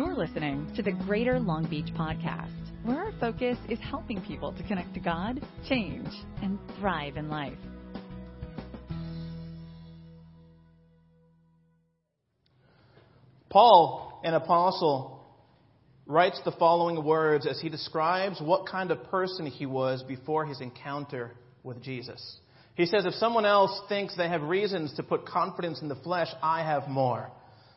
You're listening to the Greater Long Beach Podcast, where our focus is helping people to connect to God, change, and thrive in life. Paul, an apostle, writes the following words as he describes what kind of person he was before his encounter with Jesus. He says, If someone else thinks they have reasons to put confidence in the flesh, I have more.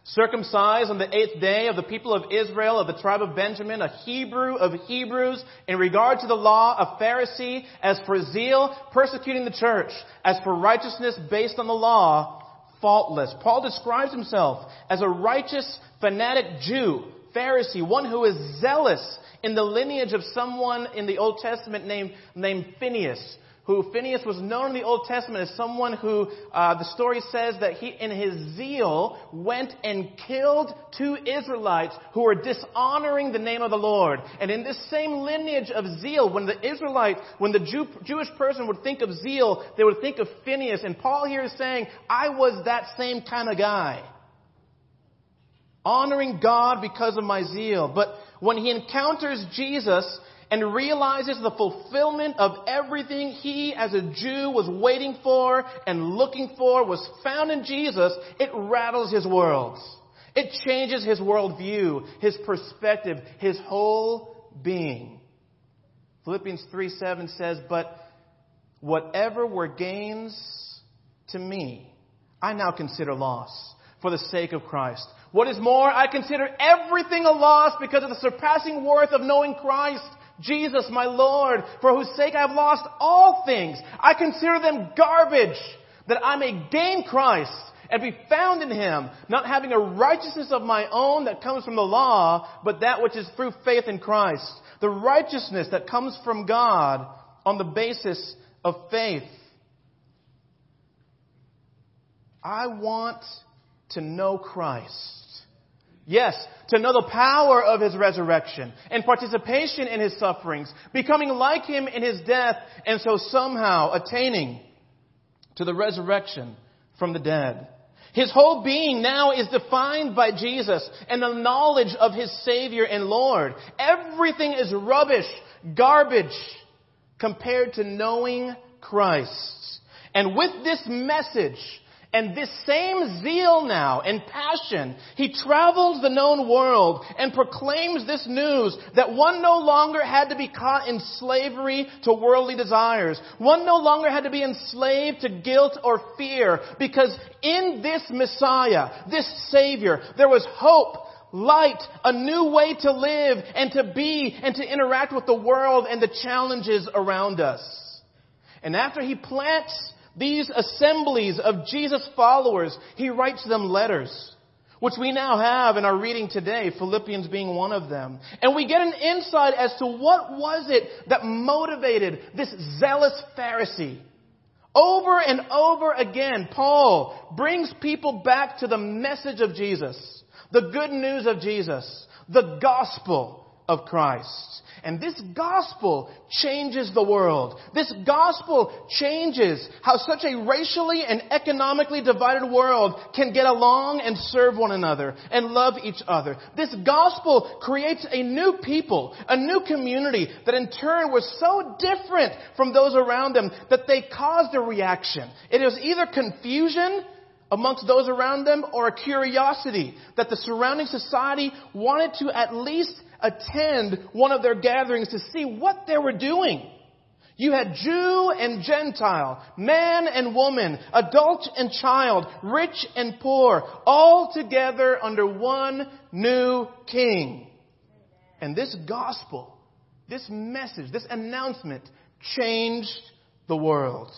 Circumcised on the eighth day of the people of Israel, of the tribe of Benjamin, a Hebrew of Hebrews, in regard to the law, a Pharisee, as for zeal, persecuting the church, as for righteousness based on the law, faultless. Paul describes himself as a righteous, fanatic Jew, Pharisee, one who is zealous in the lineage of someone in the Old Testament named, named Phineas, who Phineas was known in the Old Testament as someone who uh, the story says that he, in his zeal, went and killed two Israelites who were dishonoring the name of the Lord. And in this same lineage of zeal, when the Israelite, when the Jew, Jewish person would think of zeal, they would think of Phineas. And Paul here is saying, I was that same kind of guy. Honoring God because of my zeal. But when he encounters Jesus, and realizes the fulfillment of everything he as a Jew was waiting for and looking for was found in Jesus, it rattles his world. It changes his worldview, his perspective, his whole being. Philippians 3 7 says, But whatever were gains to me, I now consider loss for the sake of Christ. What is more, I consider everything a loss because of the surpassing worth of knowing Christ Jesus, my Lord, for whose sake I have lost all things. I consider them garbage, that I may gain Christ and be found in him, not having a righteousness of my own that comes from the law, but that which is through faith in Christ. The righteousness that comes from God on the basis of faith. I want to know Christ. Yes, to know the power of His resurrection and participation in His sufferings, becoming like Him in His death, and so somehow attaining to the resurrection from the dead. His whole being now is defined by Jesus and the knowledge of His Savior and Lord. Everything is rubbish, garbage, compared to knowing Christ. And with this message, and this same zeal now and passion, he travels the known world and proclaims this news that one no longer had to be caught in slavery to worldly desires. One no longer had to be enslaved to guilt or fear because in this Messiah, this Savior, there was hope, light, a new way to live and to be and to interact with the world and the challenges around us. And after he plants these assemblies of Jesus followers, he writes them letters, which we now have in our reading today, Philippians being one of them. And we get an insight as to what was it that motivated this zealous Pharisee. Over and over again, Paul brings people back to the message of Jesus, the good news of Jesus, the gospel of Christ. And this gospel changes the world. This gospel changes how such a racially and economically divided world can get along and serve one another and love each other. This gospel creates a new people, a new community that in turn was so different from those around them that they caused a reaction. It was either confusion amongst those around them or a curiosity that the surrounding society wanted to at least attend one of their gatherings to see what they were doing. You had Jew and Gentile, man and woman, adult and child, rich and poor, all together under one new king. And this gospel, this message, this announcement changed the world.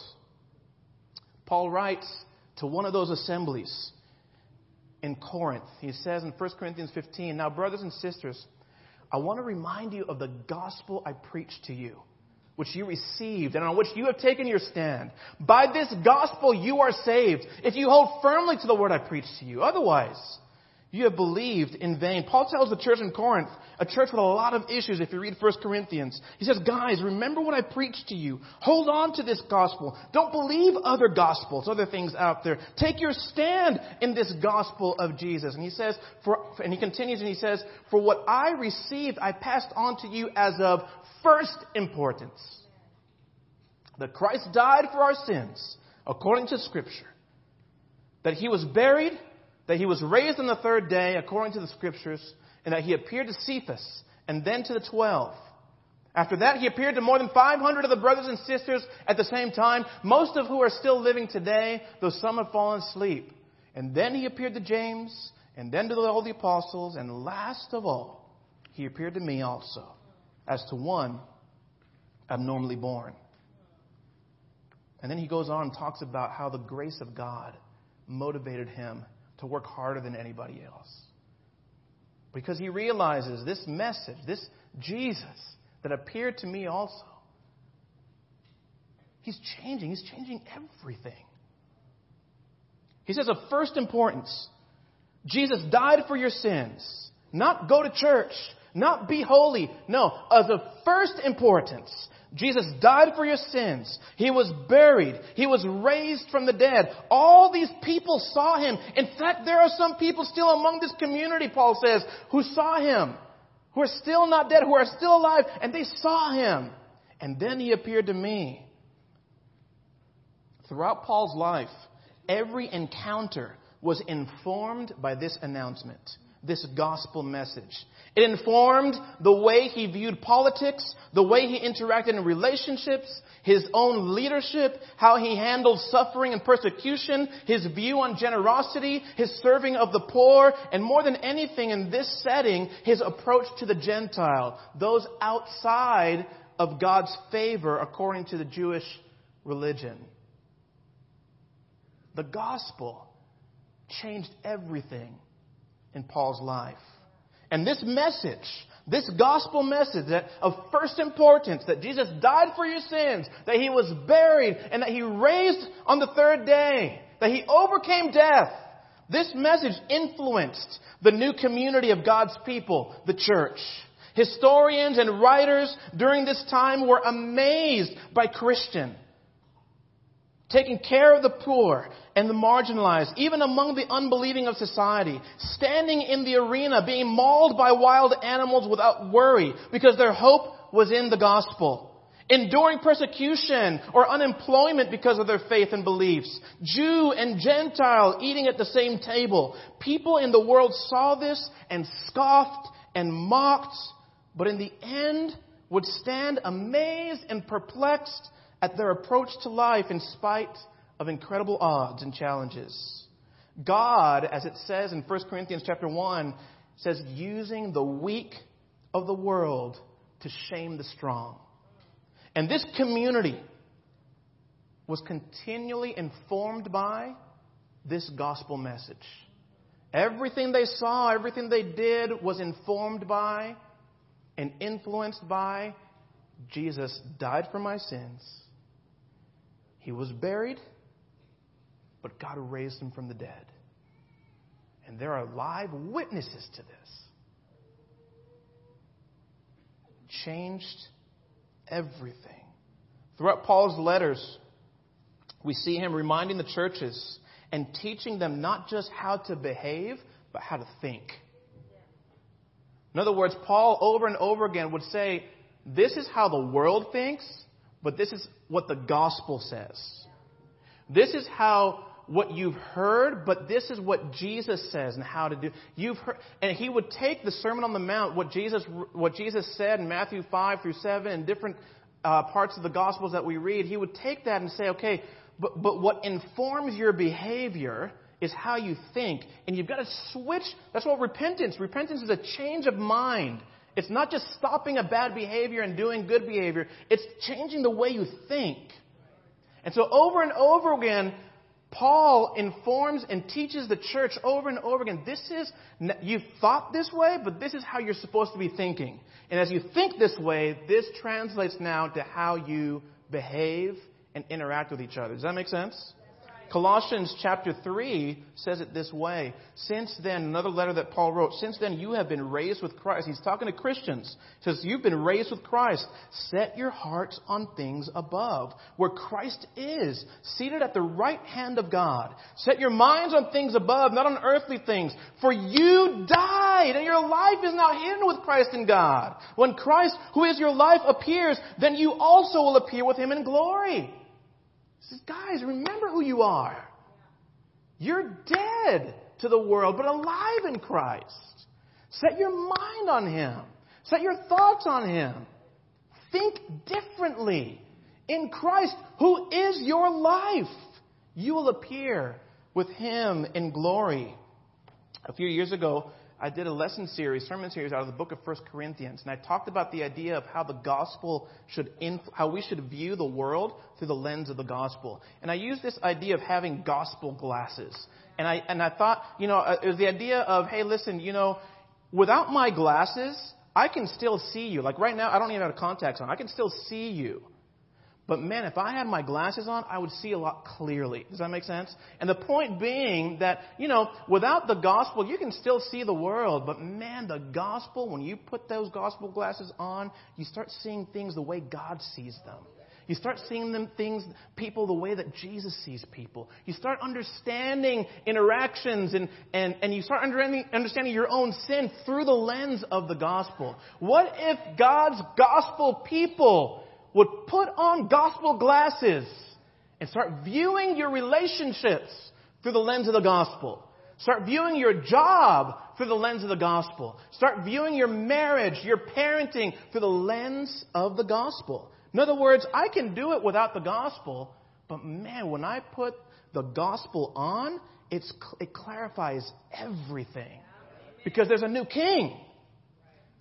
Paul writes to one of those assemblies in Corinth. He says in 1 Corinthians 15, Now, brothers and sisters, I want to remind you of the gospel I preached to you, which you received and on which you have taken your stand. By this gospel you are saved if you hold firmly to the word I preached to you. Otherwise, you have believed in vain. Paul tells the church in Corinth, a church with a lot of issues if you read 1 Corinthians. He says, guys, remember what I preached to you. Hold on to this gospel. Don't believe other gospels, other things out there. Take your stand in this gospel of Jesus. And he says, for, and he continues and he says, for what I received, I passed on to you as of first importance. That Christ died for our sins, according to scripture. That he was buried that he was raised on the third day according to the scriptures, and that he appeared to Cephas and then to the twelve. After that, he appeared to more than 500 of the brothers and sisters at the same time, most of who are still living today, though some have fallen asleep. And then he appeared to James, and then to all the apostles, and last of all, he appeared to me also, as to one abnormally born. And then he goes on and talks about how the grace of God motivated him to work harder than anybody else. Because he realizes this message, this Jesus that appeared to me also, he's changing. He's changing everything. He says of first importance, Jesus died for your sins. Not go to church, not be holy. No, of the first importance, Jesus died for your sins. He was buried. He was raised from the dead. All these people saw him. In fact, there are some people still among this community, Paul says, who saw him, who are still not dead, who are still alive, and they saw him. And then he appeared to me. Throughout Paul's life, every encounter was informed by this announcement this gospel message. It informed the way he viewed politics, the way he interacted in relationships, his own leadership, how he handled suffering and persecution, his view on generosity, his serving of the poor, and more than anything in this setting, his approach to the Gentile, those outside of God's favor according to the Jewish religion. The gospel changed everything in Paul's life. And this message, this gospel message that of first importance, that Jesus died for your sins, that he was buried, and that he raised on the third day, that he overcame death, this message influenced the new community of God's people, the church. Historians and writers during this time were amazed by Christian taking care of the poor and the marginalized, even among the unbelieving of society, standing in the arena, being mauled by wild animals without worry, because their hope was in the gospel. Enduring persecution or unemployment because of their faith and beliefs. Jew and Gentile eating at the same table. People in the world saw this and scoffed and mocked, but in the end would stand amazed and perplexed at their approach to life in spite of incredible odds and challenges. God, as it says in 1 Corinthians chapter 1, says using the weak of the world to shame the strong. And this community was continually informed by this gospel message. Everything they saw, everything they did was informed by and influenced by Jesus died for my sins. He was buried, but God raised him from the dead. And there are live witnesses to this. Changed everything. Throughout Paul's letters, we see him reminding the churches and teaching them not just how to behave, but how to think. In other words, Paul over and over again would say, This is how the world thinks, but this is what the gospel says. This is how what you've heard, but this is what Jesus says and how to do. You've heard, and he would take the Sermon on the Mount, what Jesus, what Jesus said in Matthew 5 through 7 and different uh, parts of the Gospels that we read, he would take that and say, okay, but, but what informs your behavior is how you think. And you've got to switch. That's what repentance, repentance is a change of mind. It's not just stopping a bad behavior and doing good behavior, it's changing the way you think. And so, over and over again, Paul informs and teaches the church over and over again this is, you thought this way, but this is how you're supposed to be thinking. And as you think this way, this translates now to how you behave and interact with each other. Does that make sense? Colossians chapter 3 says it this way. Since then, another letter that Paul wrote, since then you have been raised with Christ. He's talking to Christians. He says, You've been raised with Christ. Set your hearts on things above, where Christ is, seated at the right hand of God. Set your minds on things above, not on earthly things. For you died, and your life is now hidden with Christ in God. When Christ, who is your life, appears, then you also will appear with him in glory. Says, guys, remember who you are. You're dead to the world, but alive in Christ. Set your mind on Him. Set your thoughts on Him. Think differently. In Christ, who is your life, you will appear with Him in glory. A few years ago, I did a lesson series, sermon series out of the book of 1 Corinthians, and I talked about the idea of how the gospel should, inf- how we should view the world through the lens of the gospel. And I used this idea of having gospel glasses. And I, and I thought, you know, uh, it was the idea of, hey, listen, you know, without my glasses, I can still see you. Like right now, I don't even have contacts on. I can still see you. But man, if I had my glasses on, I would see a lot clearly. Does that make sense? And the point being that, you know, without the gospel, you can still see the world. But man, the gospel, when you put those gospel glasses on, you start seeing things the way God sees them. You start seeing them things, people the way that Jesus sees people. You start understanding interactions and, and, and you start understanding, your own sin through the lens of the gospel. What if God's gospel people would put on gospel glasses and start viewing your relationships through the lens of the gospel. Start viewing your job through the lens of the gospel. Start viewing your marriage, your parenting through the lens of the gospel. In other words, I can do it without the gospel, but man, when I put the gospel on, it clarifies everything. Because there's a new king.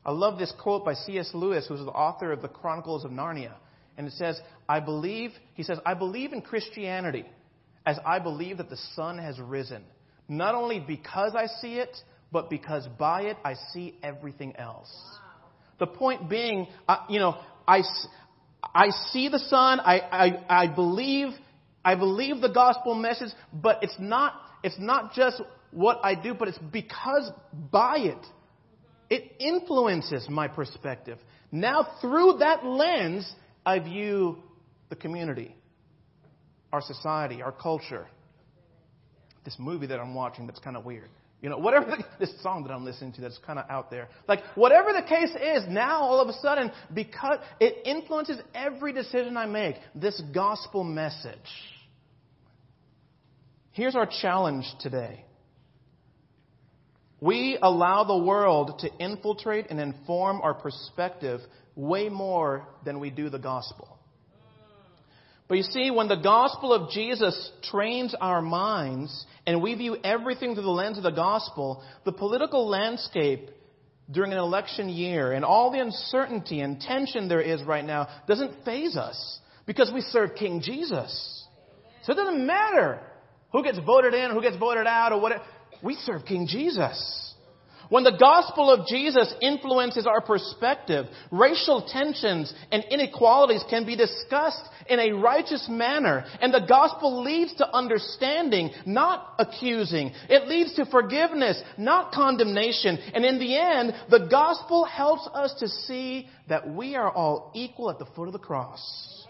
I love this quote by C.S. Lewis, who's the author of the Chronicles of Narnia. And it says, I believe, he says, I believe in Christianity as I believe that the sun has risen. Not only because I see it, but because by it I see everything else. Wow. The point being, uh, you know, I, I see the sun, I, I, I believe, I believe the gospel message, but it's not, it's not just what I do, but it's because by it, it influences my perspective. Now, through that lens, I view the community, our society, our culture, this movie that I'm watching that's kind of weird. You know, whatever the, this song that I'm listening to that's kind of out there. Like, whatever the case is, now all of a sudden, because it influences every decision I make, this gospel message. Here's our challenge today. We allow the world to infiltrate and inform our perspective way more than we do the gospel. But you see, when the gospel of Jesus trains our minds and we view everything through the lens of the gospel, the political landscape during an election year and all the uncertainty and tension there is right now doesn't faze us because we serve King Jesus. So it doesn't matter who gets voted in, who gets voted out, or whatever. We serve King Jesus. When the gospel of Jesus influences our perspective, racial tensions and inequalities can be discussed in a righteous manner, and the gospel leads to understanding, not accusing. It leads to forgiveness, not condemnation. And in the end, the gospel helps us to see that we are all equal at the foot of the cross.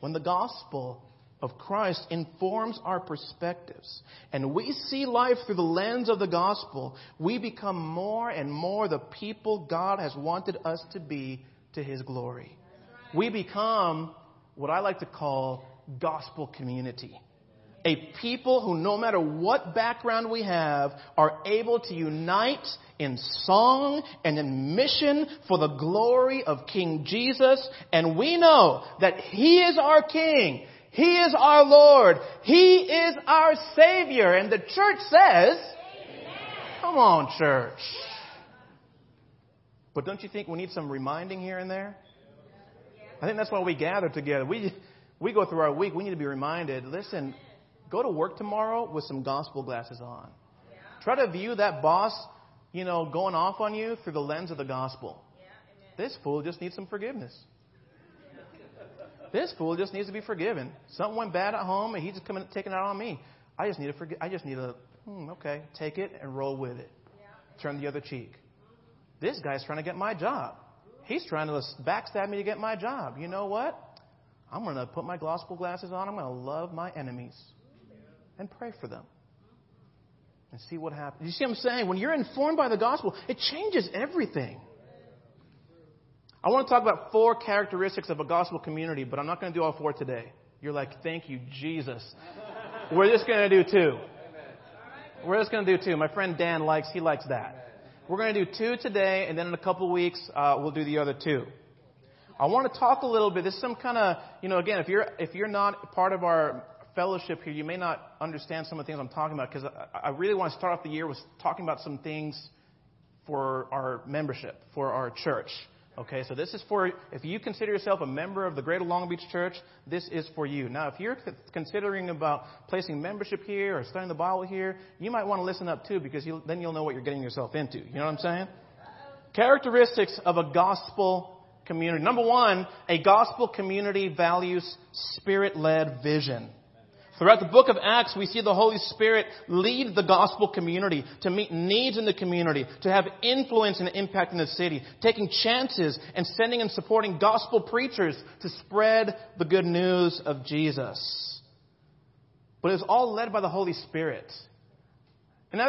When the gospel of Christ informs our perspectives and we see life through the lens of the gospel, we become more and more the people God has wanted us to be to His glory. We become what I like to call gospel community. A people who, no matter what background we have, are able to unite in song and in mission for the glory of King Jesus. And we know that He is our King he is our Lord. He is our Savior. And the church says, Amen. Come on, church. But don't you think we need some reminding here and there? I think that's why we gather together. We, we go through our week, we need to be reminded listen, go to work tomorrow with some gospel glasses on. Try to view that boss, you know, going off on you through the lens of the gospel. This fool just needs some forgiveness. This fool just needs to be forgiven. Something went bad at home, and he's just coming taking it out on me. I just need to forget. I just need to, hmm, okay, take it and roll with it. Turn the other cheek. This guy's trying to get my job. He's trying to backstab me to get my job. You know what? I'm going to put my gospel glasses on. I'm going to love my enemies and pray for them and see what happens. You see what I'm saying? When you're informed by the gospel, it changes everything. I want to talk about four characteristics of a gospel community, but I'm not going to do all four today. You're like, thank you, Jesus. We're just going to do two. We're just going to do two. My friend Dan likes, he likes that. We're going to do two today, and then in a couple weeks, uh, we'll do the other two. I want to talk a little bit. This is some kind of, you know, again, if you're, if you're not part of our fellowship here, you may not understand some of the things I'm talking about because I, I really want to start off the year with talking about some things for our membership, for our church. Okay, so this is for, if you consider yourself a member of the Greater Long Beach Church, this is for you. Now, if you're considering about placing membership here or studying the Bible here, you might want to listen up too because you, then you'll know what you're getting yourself into. You know what I'm saying? Characteristics of a gospel community. Number one, a gospel community values spirit-led vision. Throughout the book of Acts, we see the Holy Spirit lead the gospel community to meet needs in the community, to have influence and impact in the city, taking chances and sending and supporting gospel preachers to spread the good news of Jesus. But it was all led by the Holy Spirit. And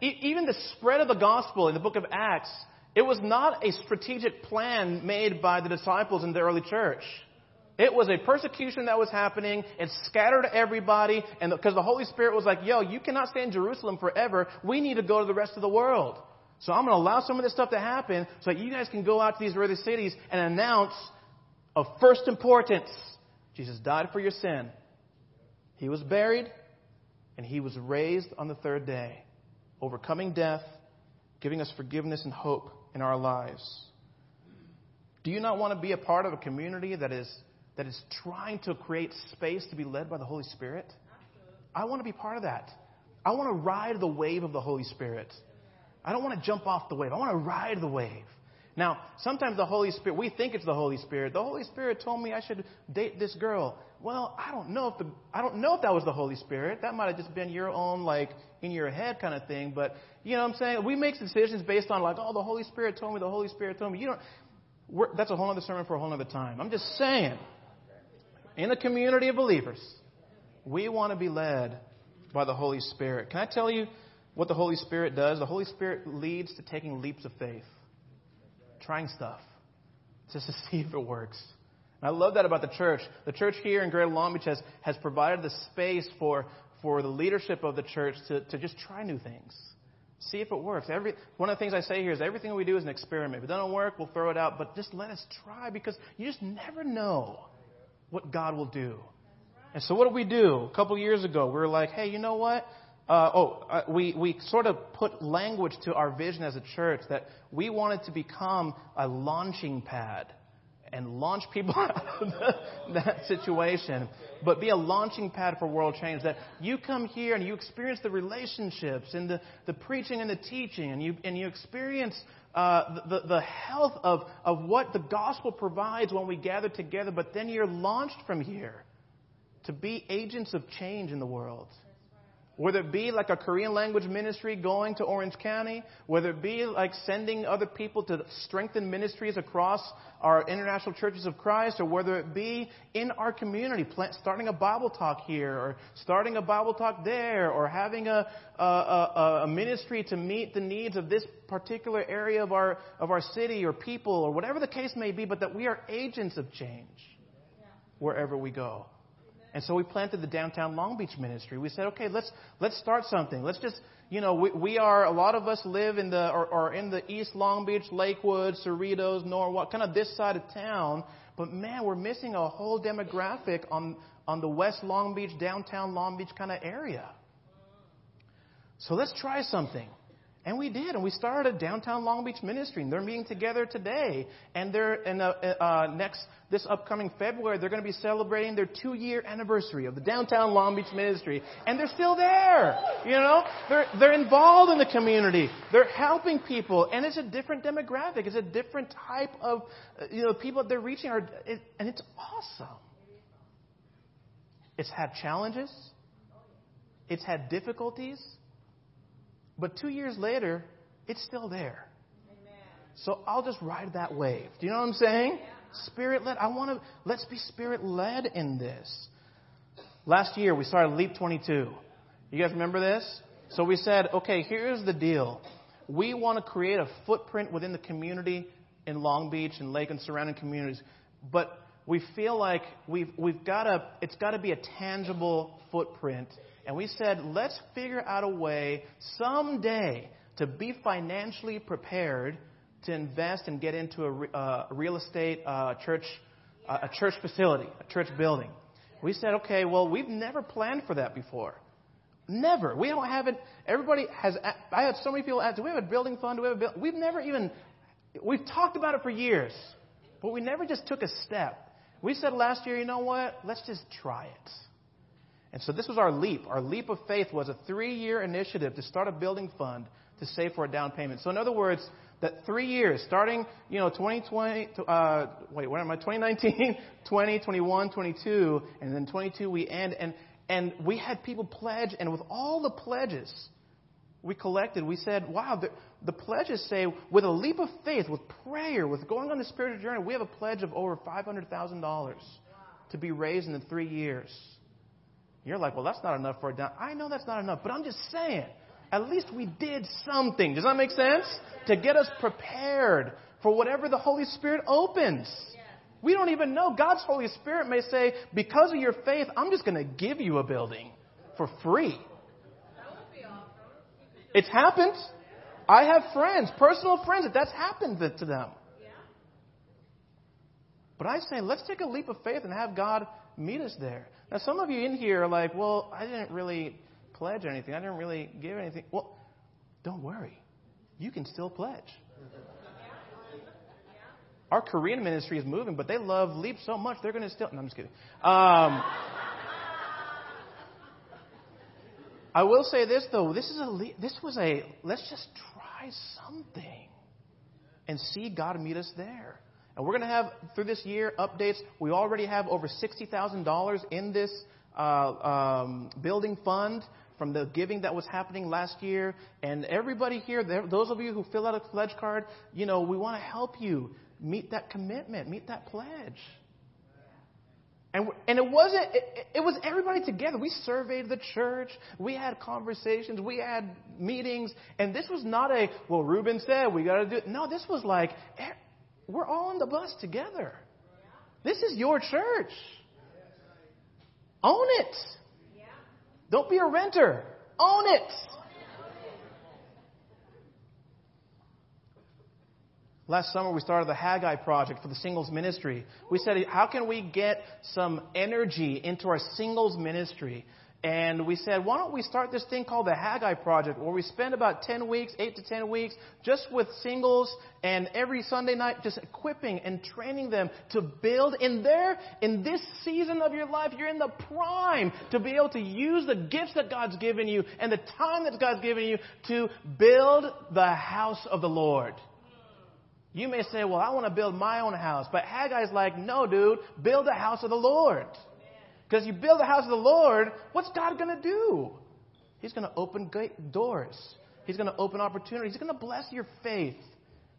even the spread of the gospel in the book of Acts, it was not a strategic plan made by the disciples in the early church. It was a persecution that was happening. It scattered everybody. And because the Holy Spirit was like, yo, you cannot stay in Jerusalem forever. We need to go to the rest of the world. So I'm going to allow some of this stuff to happen so that you guys can go out to these other cities and announce of first importance Jesus died for your sin. He was buried and he was raised on the third day, overcoming death, giving us forgiveness and hope in our lives. Do you not want to be a part of a community that is that is trying to create space to be led by the Holy Spirit? I want to be part of that. I want to ride the wave of the Holy Spirit. I don't want to jump off the wave. I want to ride the wave. Now, sometimes the Holy Spirit, we think it's the Holy Spirit. The Holy Spirit told me I should date this girl. Well, I don't know if the, I don't know if that was the Holy Spirit. That might have just been your own, like, in your head kind of thing. But, you know what I'm saying? We make decisions based on, like, oh, the Holy Spirit told me, the Holy Spirit told me. You don't, that's a whole other sermon for a whole other time. I'm just saying in a community of believers, we want to be led by the Holy Spirit. Can I tell you what the Holy Spirit does? The Holy Spirit leads to taking leaps of faith, trying stuff, just to see if it works. And I love that about the church. The church here in Greater Long Beach has, has provided the space for, for the leadership of the church to, to just try new things. See if it works. Every, one of the things I say here is everything we do is an experiment. If it doesn't work, we'll throw it out. But just let us try because you just never know what God will do. And so what did we do? A couple years ago, we were like, hey, you know what? Uh, oh, uh, we, we sort of put language to our vision as a church that we wanted to become a launching pad and launch people out of that situation, but be a launching pad for world change. That you come here and you experience the relationships and the, the preaching and the teaching, and you, and you experience uh, the, the health of, of what the gospel provides when we gather together, but then you're launched from here to be agents of change in the world. Whether it be like a Korean language ministry going to Orange County, whether it be like sending other people to strengthen ministries across our international churches of Christ, or whether it be in our community, starting a Bible talk here, or starting a Bible talk there, or having a, a, a, a ministry to meet the needs of this particular area of our, of our city or people, or whatever the case may be, but that we are agents of change wherever we go. And so we planted the downtown Long Beach ministry. We said, okay, let's let's start something. Let's just, you know, we, we are a lot of us live in the or, or in the East Long Beach, Lakewood, Cerritos, Norwalk, kind of this side of town. But man, we're missing a whole demographic on on the West Long Beach, downtown Long Beach kind of area. So let's try something. And we did, and we started downtown Long Beach ministry. And they're meeting together today, and they're in a, uh, next this upcoming February. They're going to be celebrating their two-year anniversary of the downtown Long Beach ministry, and they're still there. You know, they're they're involved in the community. They're helping people, and it's a different demographic. It's a different type of uh, you know people that they're reaching, are, it, and it's awesome. It's had challenges. It's had difficulties. But two years later, it's still there. So I'll just ride that wave. Do you know what I'm saying? Spirit led. I want to, let's be spirit led in this. Last year, we started Leap 22. You guys remember this? So we said, okay, here's the deal. We want to create a footprint within the community in Long Beach and Lake and surrounding communities, but we feel like we've, we've got to, it's got to be a tangible footprint. And we said, let's figure out a way someday to be financially prepared to invest and get into a, uh, real estate uh, church, uh, a church facility, a church building. We said, okay, well, we've never planned for that before. Never. We don't have it. Everybody has. I had so many people ask, "Do we have a building fund? Do we have a build? We've never even. We've talked about it for years, but we never just took a step. We said last year, you know what? Let's just try it. And so this was our leap. Our leap of faith was a three-year initiative to start a building fund to save for a down payment. So in other words, that three years, starting, you know, 2020, uh, wait, what am I, 2019, 20, 21, 22, and then 22 we end. And, and we had people pledge, and with all the pledges we collected, we said, wow, the, pledges say, with a leap of faith, with prayer, with going on the spiritual journey, we have a pledge of over $500,000 to be raised in the three years. You're like, well, that's not enough for a down. I know that's not enough, but I'm just saying, at least we did something. Does that make sense? To get us prepared for whatever the Holy Spirit opens. We don't even know. God's Holy Spirit may say, because of your faith, I'm just going to give you a building for free. It's happened. I have friends, personal friends, that that's happened to them. But I say, let's take a leap of faith and have God meet us there. Now, some of you in here are like, well, I didn't really pledge anything. I didn't really give anything. Well, don't worry. You can still pledge. Our Korean ministry is moving, but they love Leap so much they're going to still. No, I'm just kidding. Um, I will say this though. This is a. This was a. Let's just try something, and see God meet us there. And we're going to have through this year updates. We already have over sixty thousand dollars in this uh, um, building fund from the giving that was happening last year. And everybody here, those of you who fill out a pledge card, you know, we want to help you meet that commitment, meet that pledge. And, and it wasn't, it, it was everybody together. We surveyed the church. We had conversations. We had meetings. And this was not a, well, Ruben said we got to do it. No, this was like, we're all on the bus together. This is your church. Own it. Don't be a renter. Own it. Last summer, we started the Haggai Project for the singles ministry. We said, how can we get some energy into our singles ministry? And we said, why don't we start this thing called the Haggai Project, where we spend about 10 weeks, 8 to 10 weeks, just with singles, and every Sunday night just equipping and training them to build in their, in this season of your life, you're in the prime to be able to use the gifts that God's given you and the time that God's given you to build the house of the Lord. You may say, well, I want to build my own house. But Haggai's like, no, dude, build the house of the Lord. Because you build the house of the Lord, what's God going to do? He's going to open doors. He's going to open opportunities. He's going to bless your faith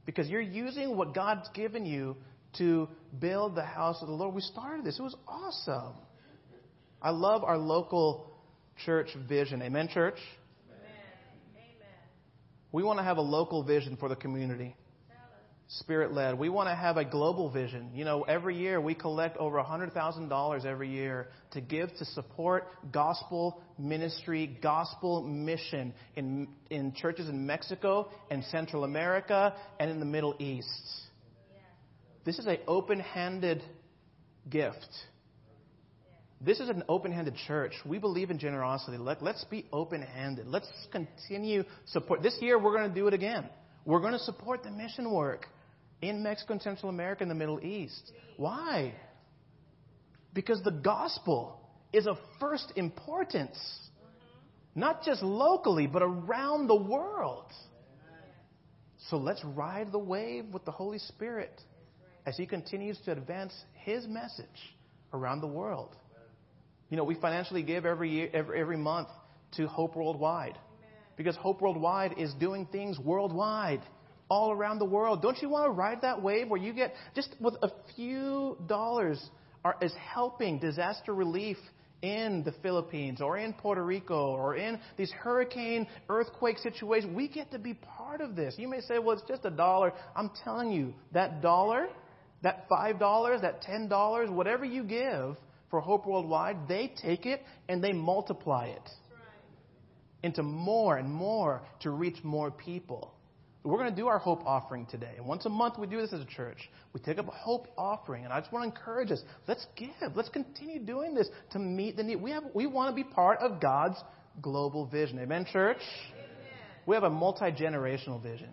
because you're using what God's given you to build the house of the Lord. We started this. It was awesome. I love our local church vision. Amen, church? Amen. We want to have a local vision for the community. Spirit led. We want to have a global vision. You know, every year we collect over $100,000 every year to give to support gospel ministry, gospel mission in, in churches in Mexico and Central America and in the Middle East. This is an open handed gift. This is an open handed church. We believe in generosity. Let, let's be open handed. Let's continue support. This year we're going to do it again. We're going to support the mission work in Mexico and Central America and the Middle East. Why? Because the gospel is of first importance, not just locally, but around the world. So let's ride the wave with the Holy Spirit as He continues to advance His message around the world. You know, we financially give every year, every, every month to Hope Worldwide because Hope Worldwide is doing things worldwide, all around the world. Don't you want to ride that wave where you get just with a few dollars are, is helping disaster relief in the Philippines or in Puerto Rico or in these hurricane, earthquake situations? We get to be part of this. You may say, well, it's just a dollar. I'm telling you, that dollar, that $5, that $10, whatever you give for Hope Worldwide, they take it and they multiply it into more and more to reach more people. We're going to do our hope offering today. And once a month we do this as a church. We take up a hope offering. And I just want to encourage us. Let's give. Let's continue doing this to meet the need. We, have, we want to be part of God's global vision. Amen, church? Amen. We have a multi generational vision.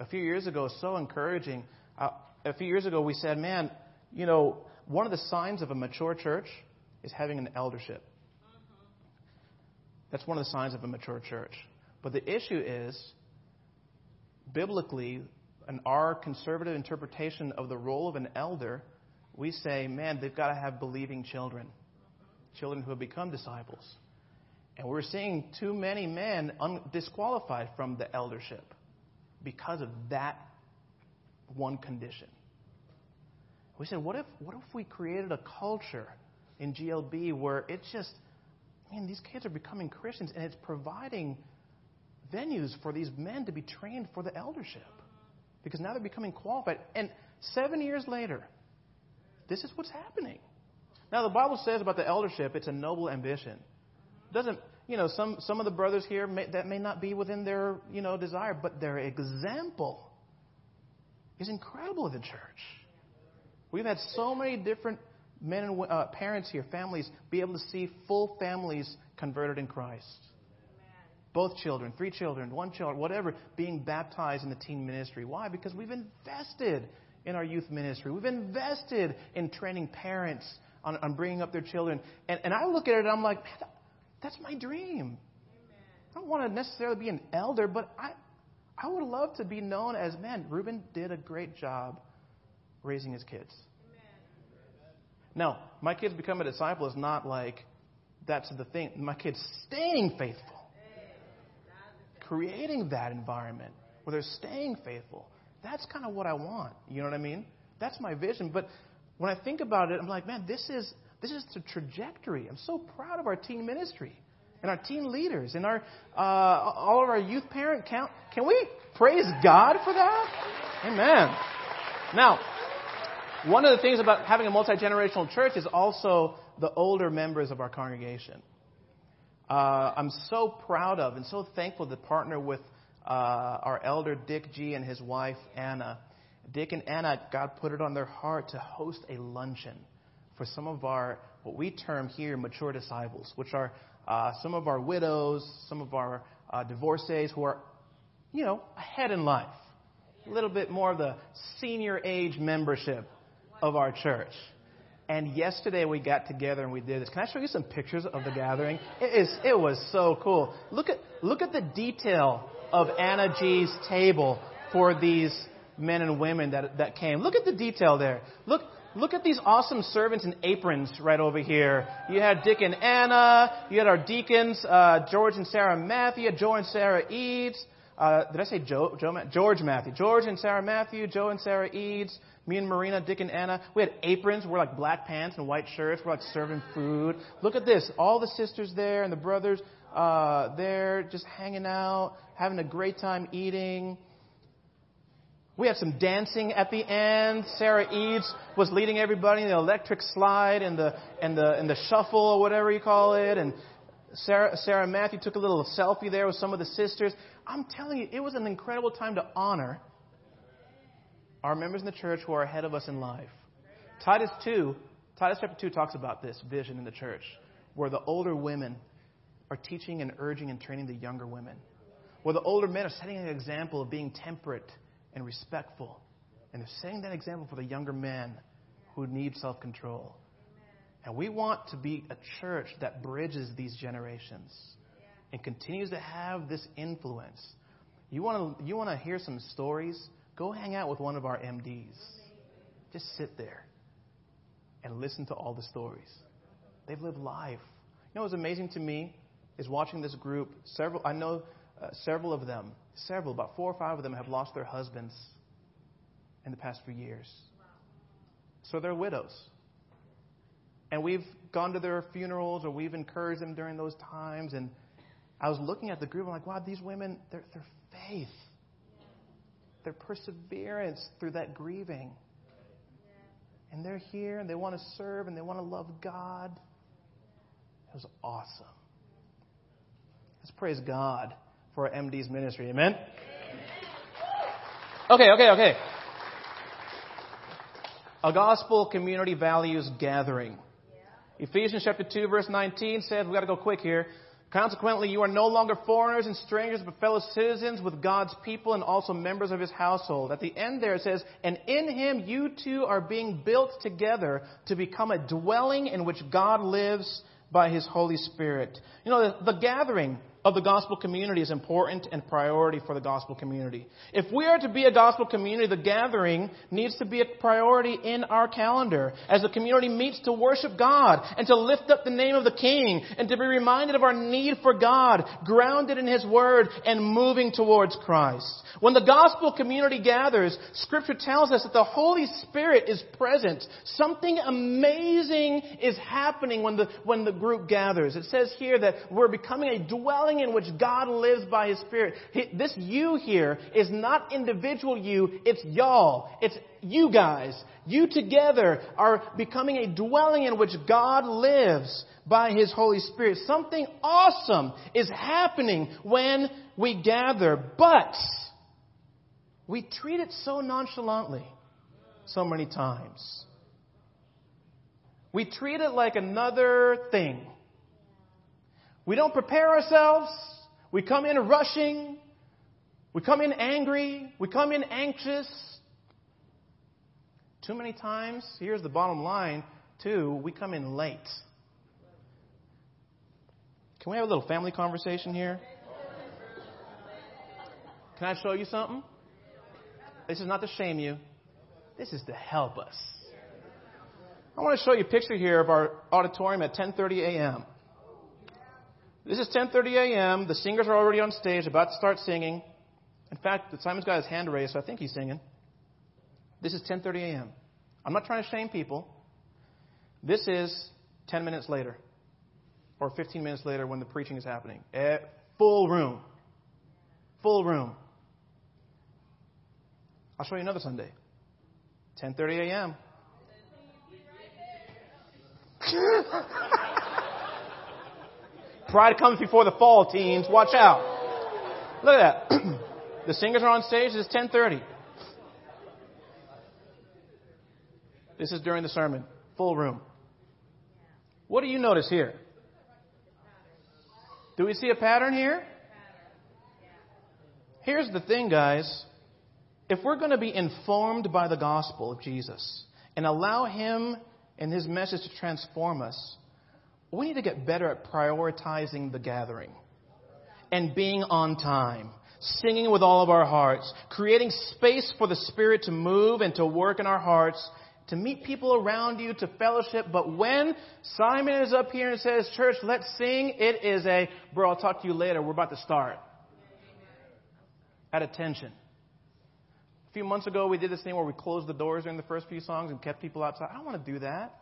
A few years ago, so encouraging. Uh, a few years ago, we said, man, you know, one of the signs of a mature church is having an eldership. That's one of the signs of a mature church. But the issue is, biblically, in our conservative interpretation of the role of an elder, we say, man, they've got to have believing children, children who have become disciples. And we're seeing too many men un- disqualified from the eldership because of that one condition. We said, what if, what if we created a culture in GLB where it's just man, these kids are becoming Christians, and it's providing venues for these men to be trained for the eldership. Because now they're becoming qualified. And seven years later, this is what's happening. Now, the Bible says about the eldership, it's a noble ambition. It doesn't, you know, some, some of the brothers here, may, that may not be within their, you know, desire, but their example is incredible in the church. We've had so many different men and uh, parents here, families, be able to see full families converted in Christ. Both children, three children, one child, whatever, being baptized in the teen ministry. Why? Because we've invested in our youth ministry. We've invested in training parents on, on bringing up their children. And, and I look at it and I'm like, man, that's my dream. I don't want to necessarily be an elder, but I, I would love to be known as, man, Ruben did a great job raising his kids. Now, my kids become a disciple is not like that's the thing. My kids staying faithful, creating that environment where they're staying faithful. That's kind of what I want. You know what I mean? That's my vision. But when I think about it, I'm like, man, this is this is the trajectory. I'm so proud of our teen ministry and our teen leaders and our uh, all of our youth parent count. Can we praise God for that? Amen. Now, one of the things about having a multi generational church is also the older members of our congregation. Uh, I'm so proud of and so thankful to partner with uh, our elder Dick G and his wife Anna. Dick and Anna, God put it on their heart to host a luncheon for some of our, what we term here, mature disciples, which are uh, some of our widows, some of our uh, divorcees who are, you know, ahead in life. A little bit more of the senior age membership of our church. And yesterday we got together and we did this. Can I show you some pictures of the gathering? It is, it was so cool. Look at, look at the detail of Anna G's table for these men and women that, that came. Look at the detail there. Look, look at these awesome servants in aprons right over here. You had Dick and Anna. You had our deacons, uh, George and Sarah Matthew, Joe and Sarah Eads. Uh, did I say Joe, Joe, George Matthew? George and Sarah Matthew, Joe and Sarah Eads, me and Marina, Dick and Anna, we had aprons. We're like black pants and white shirts. We're like serving food. Look at this. All the sisters there and the brothers uh, there just hanging out, having a great time eating. We had some dancing at the end. Sarah Eads was leading everybody in the electric slide and the and the and the shuffle or whatever you call it. And Sarah, Sarah Matthew took a little selfie there with some of the sisters. I'm telling you, it was an incredible time to honor our members in the church who are ahead of us in life. Titus 2, Titus chapter 2 talks about this vision in the church, where the older women are teaching and urging and training the younger women, where the older men are setting an example of being temperate and respectful, and they're setting that example for the younger men who need self control. And we want to be a church that bridges these generations and continues to have this influence. You want to, you want to hear some stories Go hang out with one of our MDs. Just sit there and listen to all the stories. They've lived life. You know what's amazing to me is watching this group. Several, I know uh, several of them, several, about four or five of them have lost their husbands in the past few years. So they're widows. And we've gone to their funerals or we've encouraged them during those times. And I was looking at the group, I'm like, wow, these women, their, their faith, their perseverance through that grieving. And they're here and they want to serve and they want to love God. It was awesome. Let's praise God for our MD's ministry. Amen? Okay, okay, okay. A gospel community values gathering. Ephesians chapter 2 verse 19 says, we've got to go quick here. Consequently, you are no longer foreigners and strangers, but fellow citizens with God's people and also members of his household. At the end there it says, and in him you too are being built together to become a dwelling in which God lives by his Holy Spirit. You know, the, the gathering of the gospel community is important and priority for the gospel community. If we are to be a gospel community, the gathering needs to be a priority in our calendar as the community meets to worship God and to lift up the name of the King and to be reminded of our need for God, grounded in His Word and moving towards Christ. When the gospel community gathers, Scripture tells us that the Holy Spirit is present. Something amazing is happening when the, when the group gathers. It says here that we're becoming a dwelling in which God lives by His Spirit. This you here is not individual you, it's y'all. It's you guys. You together are becoming a dwelling in which God lives by His Holy Spirit. Something awesome is happening when we gather, but we treat it so nonchalantly so many times. We treat it like another thing. We don't prepare ourselves. We come in rushing. We come in angry. We come in anxious. Too many times, here's the bottom line, too, we come in late. Can we have a little family conversation here? Can I show you something? This is not to shame you. This is to help us. I want to show you a picture here of our auditorium at 10:30 a.m. This is 10:30 a.m. The singers are already on stage, about to start singing. In fact, Simon's got his hand raised, so I think he's singing. This is 10:30 a.m. I'm not trying to shame people. This is 10 minutes later, or 15 minutes later when the preaching is happening. At full room, full room. I'll show you another Sunday. 10:30 a.m. Pride comes before the fall, teens. Watch out. Look at that. the singers are on stage. It's 10:30. This is during the sermon. Full room. What do you notice here? Do we see a pattern here? Here's the thing, guys. If we're going to be informed by the gospel of Jesus and allow Him and His message to transform us, we need to get better at prioritizing the gathering and being on time, singing with all of our hearts, creating space for the Spirit to move and to work in our hearts, to meet people around you, to fellowship. But when Simon is up here and says, Church, let's sing, it is a, bro, I'll talk to you later. We're about to start. At attention. A few months ago, we did this thing where we closed the doors during the first few songs and kept people outside. I don't want to do that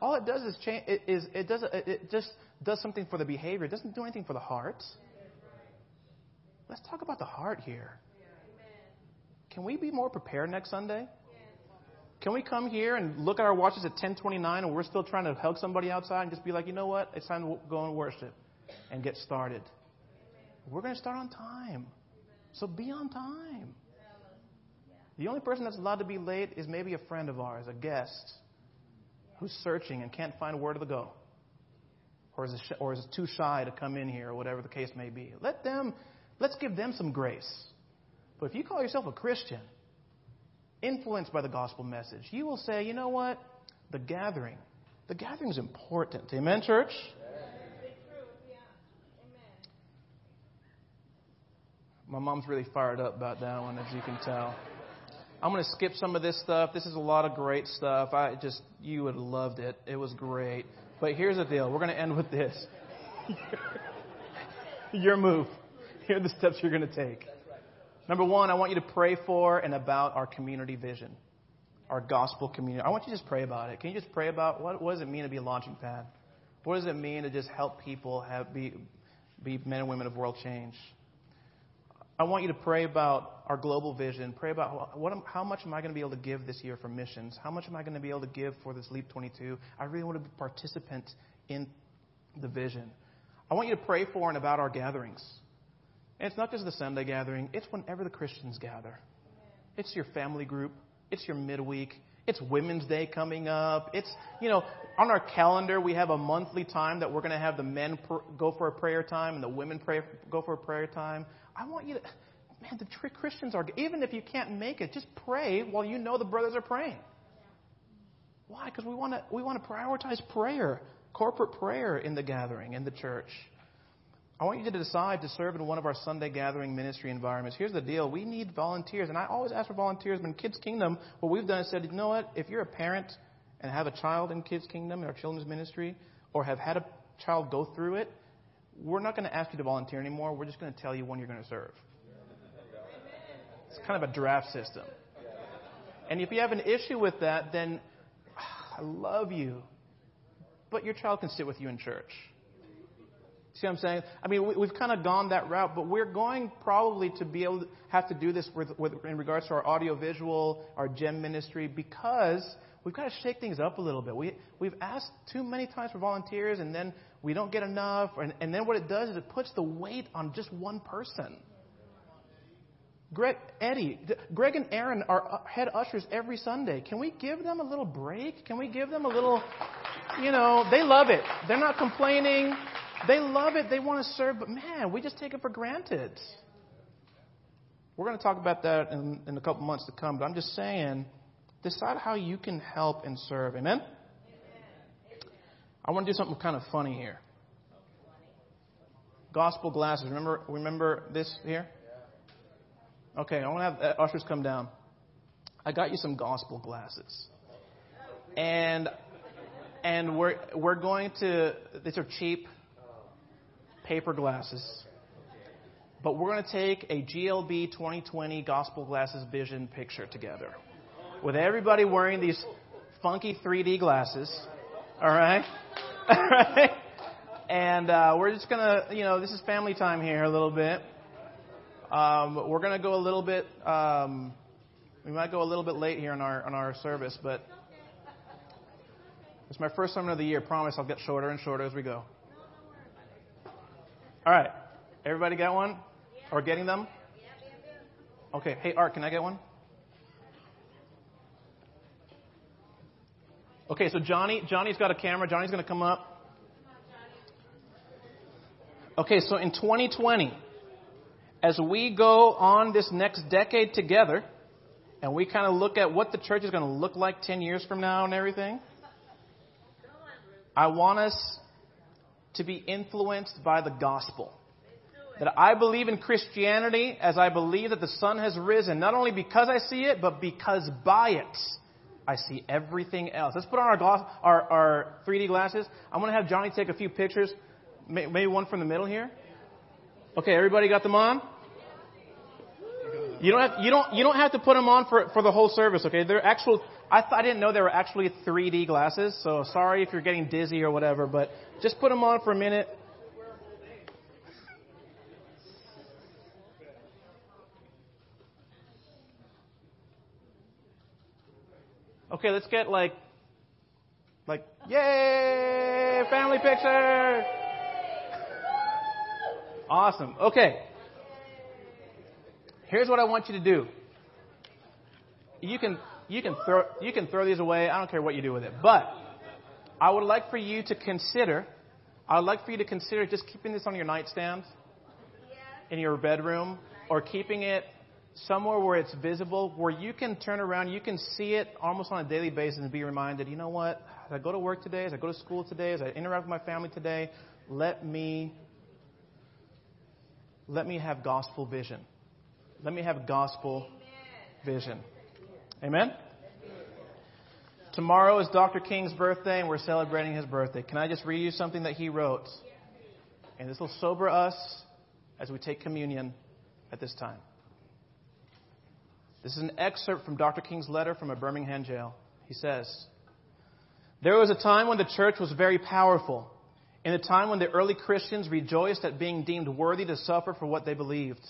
all it does is change. It, is, it does it just does something for the behavior. It doesn't do anything for the heart. Let's talk about the heart here. Can we be more prepared next Sunday? Can we come here and look at our watches at 10:29 and we're still trying to hug somebody outside and just be like, you know what? It's time to go and worship and get started. We're going to start on time, so be on time. The only person that's allowed to be late is maybe a friend of ours, a guest who's searching and can't find where to go, or is, sh- or is too shy to come in here, or whatever the case may be. Let them, let's give them some grace. But if you call yourself a Christian, influenced by the gospel message, you will say, you know what? The gathering, the gathering is important. Amen, church? My mom's really fired up about that one, as you can tell. I'm going to skip some of this stuff. This is a lot of great stuff. I just, you would have loved it. It was great. But here's the deal. We're going to end with this. Your move. Here are the steps you're going to take. Number one, I want you to pray for and about our community vision, our gospel community. I want you to just pray about it. Can you just pray about what, what does it mean to be a launching pad? What does it mean to just help people have, be, be men and women of world change? I want you to pray about our global vision. Pray about what, how much am I going to be able to give this year for missions? How much am I going to be able to give for this Leap 22? I really want to be a participant in the vision. I want you to pray for and about our gatherings. And it's not just the Sunday gathering, it's whenever the Christians gather. It's your family group, it's your midweek, it's Women's Day coming up. It's, you know, on our calendar, we have a monthly time that we're going to have the men pr- go for a prayer time and the women pray, go for a prayer time. I want you to, man, the Christians are, even if you can't make it, just pray while you know the brothers are praying. Why? Because we want to, we want to prioritize prayer, corporate prayer in the gathering, in the church. I want you to decide to serve in one of our Sunday gathering ministry environments. Here's the deal. We need volunteers. And I always ask for volunteers. But in Kids Kingdom, what we've done is said, you know what? If you're a parent and have a child in Kids Kingdom, in our children's ministry, or have had a child go through it, we're not going to ask you to volunteer anymore. We're just going to tell you when you're going to serve. It's kind of a draft system. And if you have an issue with that, then ah, I love you. But your child can sit with you in church. See what I'm saying? I mean, we, have kind of gone that route, but we're going probably to be able to have to do this with, with, in regards to our audiovisual, our gem ministry, because we've got to shake things up a little bit. We, we've asked too many times for volunteers, and then we don't get enough. And, and then what it does is it puts the weight on just one person. Greg, Eddie, Greg and Aaron are uh, head ushers every Sunday. Can we give them a little break? Can we give them a little, you know, they love it. They're not complaining. They love it. They want to serve, but man, we just take it for granted. We're going to talk about that in, in a couple months to come, but I'm just saying, decide how you can help and serve. Amen? I want to do something kind of funny here. Gospel glasses. Remember, remember this here? Okay, I want to have uh, ushers come down. I got you some gospel glasses, and and we're we're going to. These are cheap paper glasses, but we're going to take a GLB 2020 gospel glasses vision picture together, with everybody wearing these funky 3D glasses. All right. All right? And uh, we're just going to, you know, this is family time here a little bit. Um, we're going to go a little bit, um, we might go a little bit late here on our, on our service, but it's my first sermon of the year. Promise I'll get shorter and shorter as we go. All right. Everybody got one? Or getting them? Okay. Hey, Art, can I get one? Okay, so Johnny, Johnny's got a camera. Johnny's going to come up. Okay, so in 2020, as we go on this next decade together, and we kind of look at what the church is going to look like 10 years from now and everything, I want us to be influenced by the gospel. That I believe in Christianity as I believe that the sun has risen, not only because I see it, but because by it I see everything else. Let's put on our, gloss, our, our 3D glasses. I'm going to have Johnny take a few pictures, maybe one from the middle here. Okay, everybody got them on? You don't have, you don't, you don't have to put them on for, for the whole service, okay? They're actual, I, th- I didn't know they were actually 3D glasses, so sorry if you're getting dizzy or whatever, but just put them on for a minute. Okay, let's get like, like, yay, family picture. Awesome. Okay. Here's what I want you to do. You can, you can throw, you can throw these away. I don't care what you do with it. But I would like for you to consider, I would like for you to consider just keeping this on your nightstand in your bedroom or keeping it somewhere where it's visible, where you can turn around, you can see it almost on a daily basis and be reminded, you know what? As I go to work today, as I go to school today, as I interact with my family today, let me let me have gospel vision. Let me have gospel vision. Amen? Tomorrow is Dr. King's birthday, and we're celebrating his birthday. Can I just read you something that he wrote? And this will sober us as we take communion at this time. This is an excerpt from Dr. King's letter from a Birmingham jail. He says, There was a time when the church was very powerful, in a time when the early Christians rejoiced at being deemed worthy to suffer for what they believed.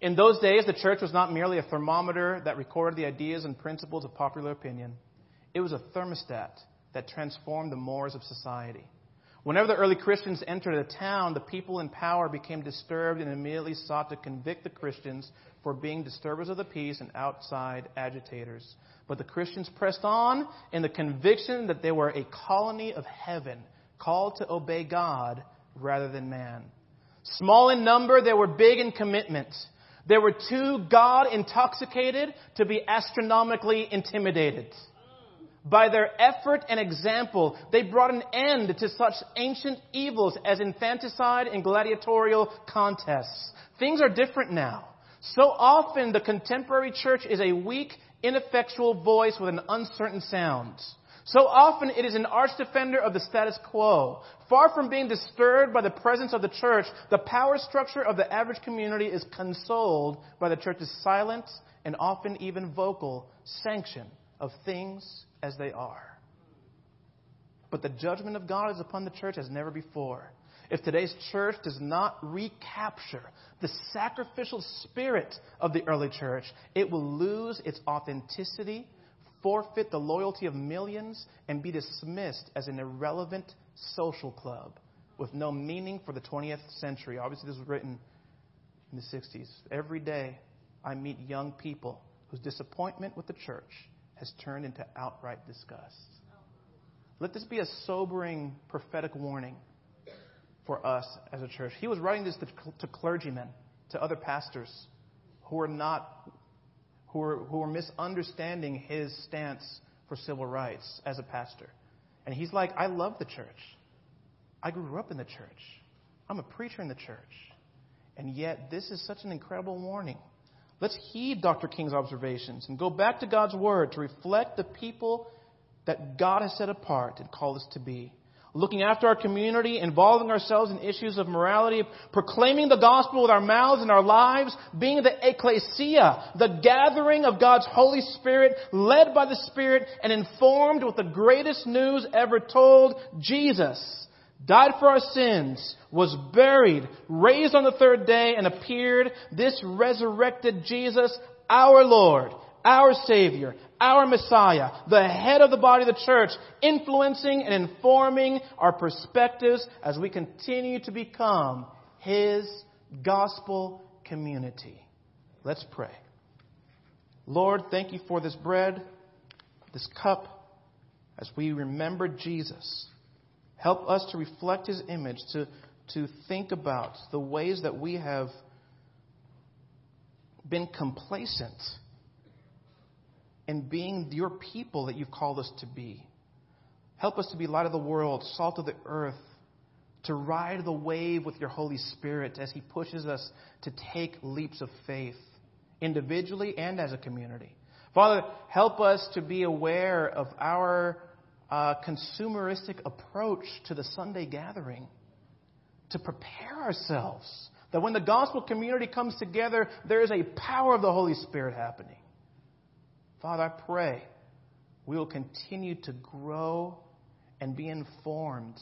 In those days, the church was not merely a thermometer that recorded the ideas and principles of popular opinion. It was a thermostat that transformed the mores of society. Whenever the early Christians entered a town, the people in power became disturbed and immediately sought to convict the Christians for being disturbers of the peace and outside agitators. But the Christians pressed on in the conviction that they were a colony of heaven, called to obey God rather than man. Small in number, they were big in commitment. They were too God intoxicated to be astronomically intimidated. By their effort and example, they brought an end to such ancient evils as infanticide and gladiatorial contests. Things are different now. So often, the contemporary church is a weak, ineffectual voice with an uncertain sound. So often, it is an arch defender of the status quo. Far from being disturbed by the presence of the church, the power structure of the average community is consoled by the church's silent and often even vocal sanction of things as they are. But the judgment of God is upon the church as never before. If today's church does not recapture the sacrificial spirit of the early church, it will lose its authenticity, forfeit the loyalty of millions, and be dismissed as an irrelevant social club with no meaning for the 20th century. Obviously, this was written in the 60s. Every day, I meet young people whose disappointment with the church has turned into outright disgust. Let this be a sobering prophetic warning for us as a church. He was writing this to, clergymen, to other pastors who were not, who were, who misunderstanding his stance for civil rights as a pastor. And he's like, I love the church. I grew up in the church. I'm a preacher in the church. And yet, this is such an incredible warning. Let's heed Dr. King's observations and go back to God's Word to reflect the people that God has set apart and called us to be. Looking after our community, involving ourselves in issues of morality, proclaiming the gospel with our mouths and our lives, being the ecclesia, the gathering of God's Holy Spirit, led by the Spirit and informed with the greatest news ever told, Jesus died for our sins, was buried, raised on the third day, and appeared, this resurrected Jesus, our Lord, our Savior, our Messiah, the head of the body of the church, influencing and informing our perspectives as we continue to become His gospel community. Let's pray. Lord, thank you for this bread, this cup, as we remember Jesus Help us to reflect His image, to, to think about the ways that we have been complacent in being your people that you've called us to be. Help us to be light of the world, salt of the earth, to ride the wave with your Holy Spirit as He pushes us to take leaps of faith, individually and as a community. Father, help us to be aware of our uh, consumeristic approach to the Sunday gathering to prepare ourselves that when the gospel community comes together, there is a power of the Holy Spirit happening. Father, I pray we will continue to grow and be informed,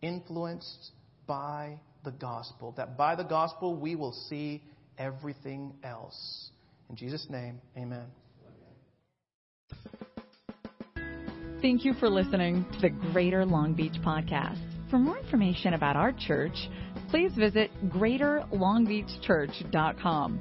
influenced by the gospel, that by the gospel we will see everything else. In Jesus' name, amen. Thank you for listening to the Greater Long Beach Podcast. For more information about our church, please visit greaterlongbeachchurch.com.